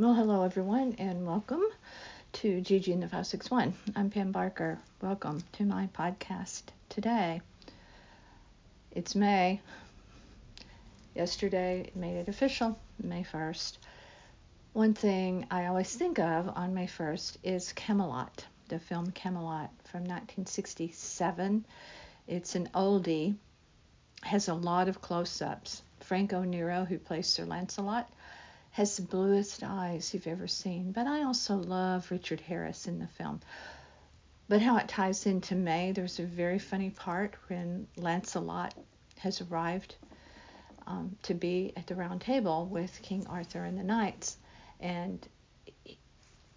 Well, hello everyone, and welcome to Gigi and the 561. I'm Pam Barker. Welcome to my podcast today. It's May. Yesterday made it official, May 1st. One thing I always think of on May 1st is Camelot, the film Camelot from 1967. It's an oldie, has a lot of close ups. Franco Nero, who plays Sir Lancelot, has the bluest eyes you've ever seen. But I also love Richard Harris in the film. But how it ties into May, there's a very funny part when Lancelot has arrived um, to be at the round table with King Arthur and the knights. And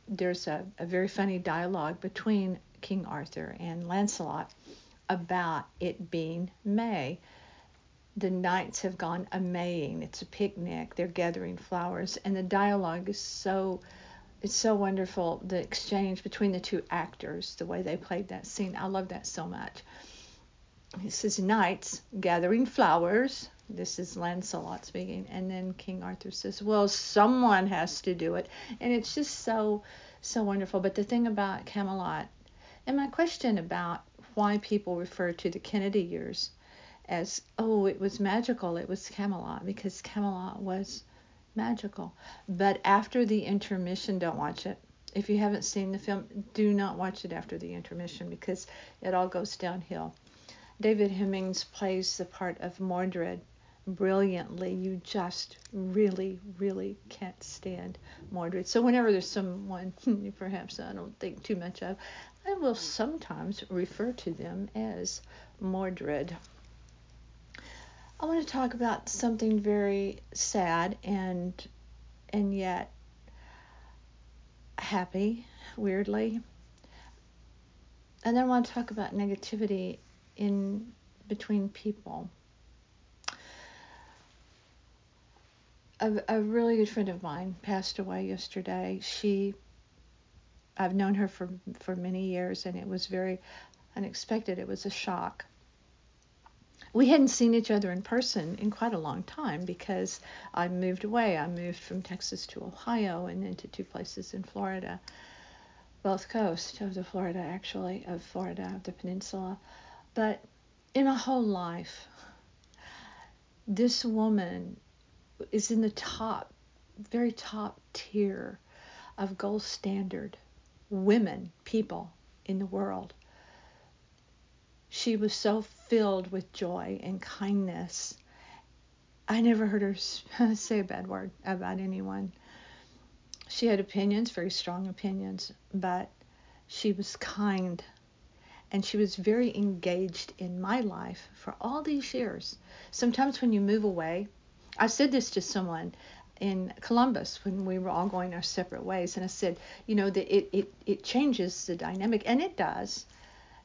there's a, a very funny dialogue between King Arthur and Lancelot about it being May the knights have gone a maying. It's a picnic. They're gathering flowers, and the dialogue is so it's so wonderful. The exchange between the two actors, the way they played that scene, I love that so much. He says, "Knights gathering flowers." This is Lancelot speaking, and then King Arthur says, "Well, someone has to do it," and it's just so so wonderful. But the thing about Camelot, and my question about why people refer to the Kennedy years as oh it was magical it was camelot because camelot was magical. But after the intermission don't watch it. If you haven't seen the film do not watch it after the intermission because it all goes downhill. David hemmings plays the part of mordred brilliantly. You just really really can't stand mordred. So whenever there's someone perhaps i don't think too much of i will sometimes refer to them as mordred I want to talk about something very sad and and yet happy, weirdly. And then I want to talk about negativity in between people. A, a really good friend of mine passed away yesterday. She I've known her for for many years and it was very unexpected. It was a shock we hadn't seen each other in person in quite a long time because I moved away. I moved from Texas to Ohio and then to two places in Florida, both coast of the Florida, actually, of Florida, of the peninsula. But in my whole life, this woman is in the top, very top tier of gold standard women, people in the world. She was so filled with joy and kindness. I never heard her say a bad word about anyone. She had opinions, very strong opinions, but she was kind and she was very engaged in my life for all these years. Sometimes when you move away, I said this to someone in Columbus when we were all going our separate ways, and I said, you know, that it, it, it changes the dynamic, and it does.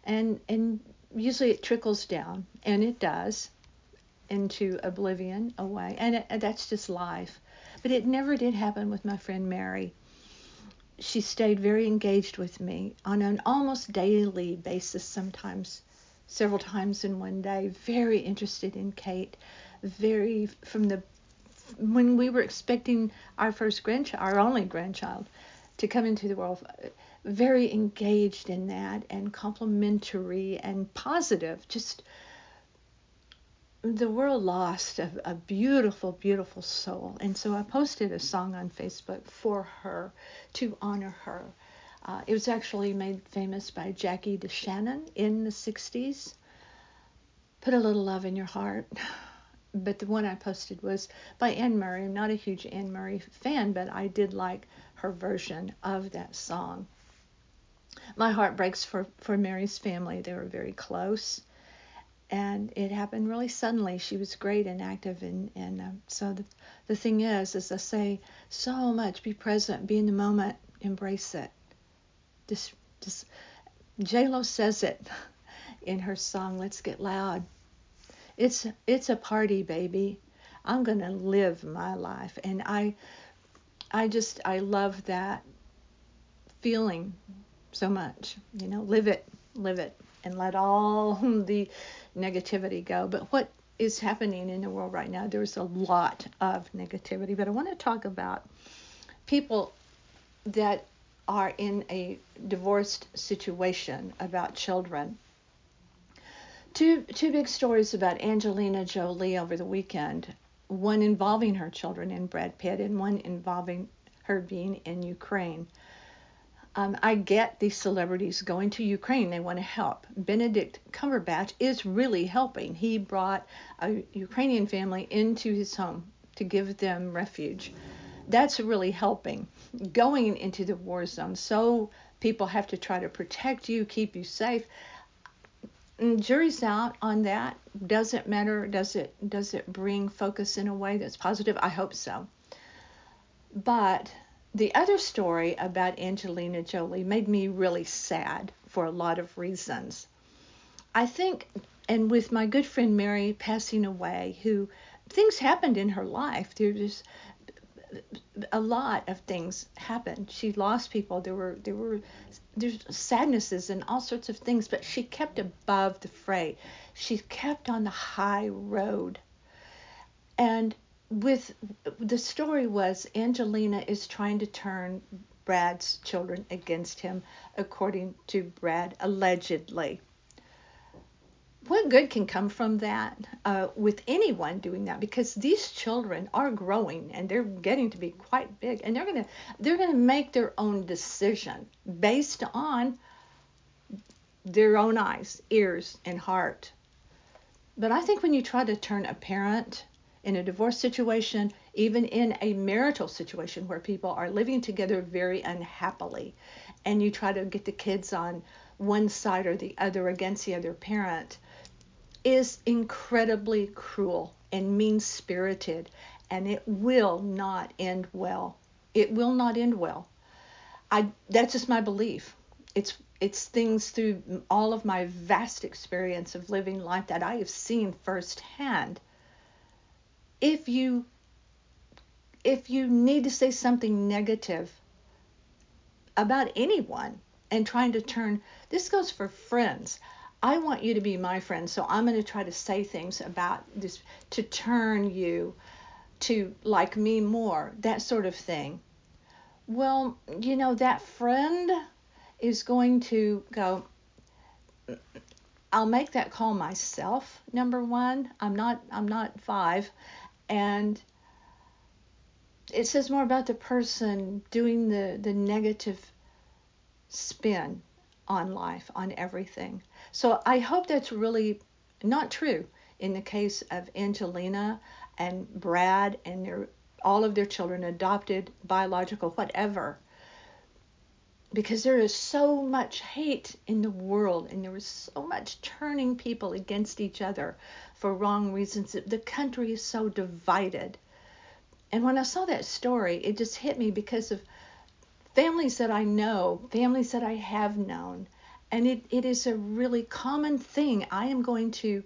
And and usually it trickles down, and it does, into oblivion away, and, it, that's just life. But it never did happen with my friend Mary. She stayed very engaged with me on an almost daily basis, sometimes several times in one day, very interested in Kate, very from the when we were expecting our first grandchild, our only grandchild, to come into the world, very engaged in that and complimentary and positive. Just the world lost a, a, beautiful, beautiful soul. And so I posted a song on Facebook for her to honor her. Uh, it was actually made famous by Jackie DeShannon in the 60s. Put a little love in your heart. But the one I posted was by Anne Murray. I'm not a huge Anne Murray fan, but I did like her version of that song my heart breaks for, for Mary's family. They were very close. And it happened really suddenly. She was great and active. And, and um, so the, the thing is, as I say so much, be present, be in the moment, embrace it. Just, just, J-Lo says it in her song, Let's Get Loud. It's, it's a party, baby. I'm going to live my life. And I, I just, I love that feeling so much. You know, live it, live it, and let all the negativity go. But what is happening in the world right now? There's a lot of negativity, but I want to talk about people that are in a divorced situation about children. Two, two big stories about Angelina Jolie over the weekend one involving her children and Brad Pitt, and one involving her being in Ukraine. Um, I get these celebrities going to Ukraine. They want to help. Benedict Cumberbatch is really helping. He brought a Ukrainian family into his home to give them refuge. That's really helping. Going into the war zone, so people have to try to protect you, keep you safe. And jury's out on that. Does it matter? Does it does it bring focus in a way that's positive? I hope so. But the other story about Angelina Jolie made me really sad for a lot of reasons. I think, and with my good friend Mary passing away, who things happened in her life. There's a lot of things happened. She lost people. There were there were there's sadnesses and all sorts of things, but she kept above the fray. She kept on the high road. And with the story was Angelina is trying to turn Brad's children against him, according to Brad, allegedly what good can come from that uh, with anyone doing that? Because these children are growing and they're getting to be quite big and they're to they're going to make their own decision based on their own eyes ears and heart. But i think when you try to turn a parent in a divorce situation even in a marital situation where people are living together very unhappily and you try to get the kids on one side or the other against the other parent is incredibly cruel and mean spirited, and it will not end well. It will not end well. I that's just my belief. It's it's things through all of my vast experience of living life that I have seen firsthand. If you if you need to say something negative about anyone and trying to turn this goes for friends. I want you to be my friend, so I'm going to try to say things about this to turn you to like me more, that sort of thing. Well, you know, that friend is going to go, mm, I'll make that call myself, number one. I'm not I'm not five. And it says more about the person doing the, the negative spin on life, on everything. So I hope that's really not true in the case of Angelina and Brad and their all of their children adopted, biological, whatever. Because there is so much hate in the world and there is so much turning people against each other for wrong reasons. The country is so divided. And when I saw that story, it just hit me because of families that I know, families that I have known, and it, it is a really common thing. I am going to,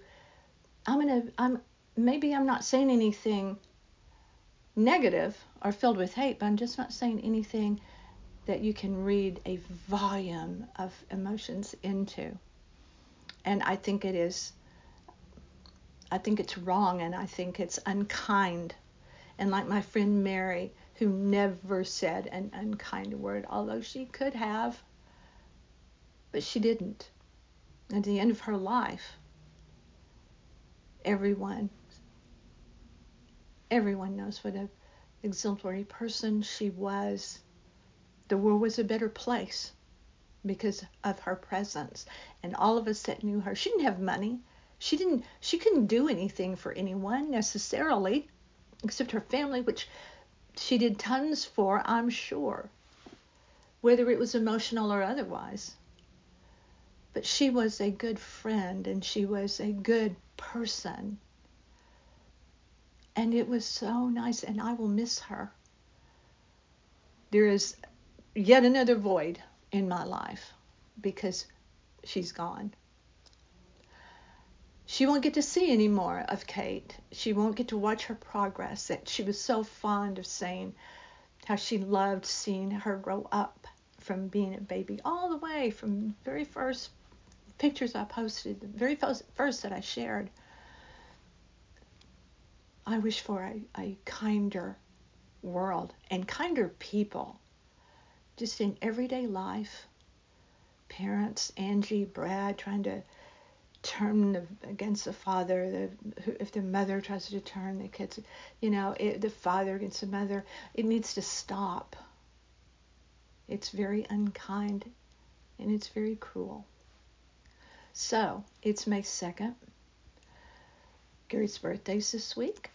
I'm going to, I'm, maybe I'm not saying anything negative or filled with hate, but I'm just not saying anything that you can read a volume of emotions into. And I think it is, I think it's wrong and I think it's unkind. And like my friend Mary, who never said an unkind word, although she could have, but she didn't. At the end of her life, everyone, everyone knows what an exemplary person she was. The world was a better place because of her presence and all of us that knew her. She didn't have money. She didn't she couldn't do anything for anyone necessarily except her family, which she did tons for, I'm sure, whether it was emotional or otherwise. But she was a good friend and she was a good person. And it was so nice, and I will miss her. There is yet another void in my life because she's gone. She won't get to see any more of Kate. She won't get to watch her progress. That she was so fond of saying how she loved seeing her grow up from being a baby all the way from very first pictures I posted, the very first, that I shared. I wish for a, a kinder world and kinder people just in everyday life. Parents, Angie, Brad, trying to turn the, against the father. The, if the mother tries to turn the kids, you know, it, the father against the mother, it needs to stop. It's very unkind and it's very cruel. So it's May 2nd. Gerry's birthday's this week.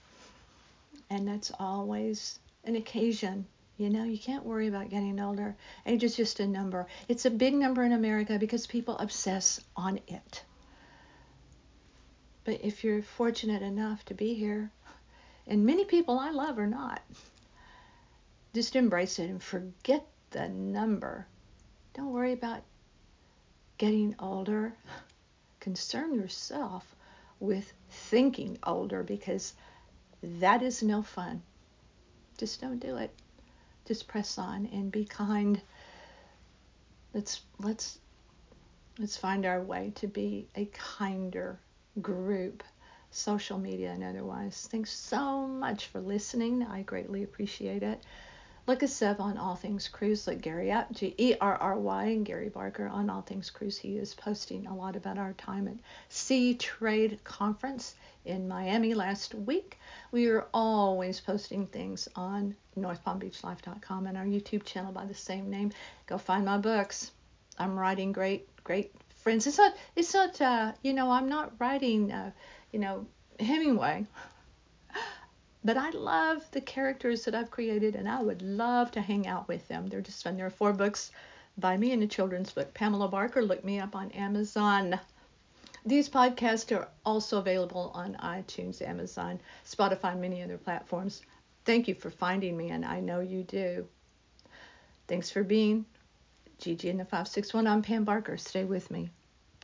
And that's always an occasion. You know, you can't worry about getting older. Age is just a number. It's a big number in America because people obsess on it. But if you're fortunate enough to be here, and many people I love are not, just embrace it and forget the number. Don't worry about getting older. Concern yourself with thinking older because that is no fun. Just don't do it. Just press on and be kind. Let's let's let's find our way to be a kinder group, social media and otherwise. Thanks so much for listening. I greatly appreciate it. Look us up on All Things Cruise. Look Gerry up, G E R R Y, and Gerry Barker on All Things Cruise. He is posting a lot about our time at Seatrade Conference in Miami last week. We are always posting things on NorthPalmBeachLife.com and our YouTube channel by the same name. Go find my books. I'm writing great, great friends. It's not, it's not, uh, you know, I'm not writing, uh, you know, Hemingway. But I love the characters that I've created, and I would love to hang out with them. They're just fun. There are four books by me in a children's book. Pamela Barker, look me up on Amazon. These podcasts are also available on iTunes, Amazon, Spotify, and many other platforms. Thank you for finding me, and I know you do. Thanks for being Gigi in the 561. I'm Pam Barker. Stay with me.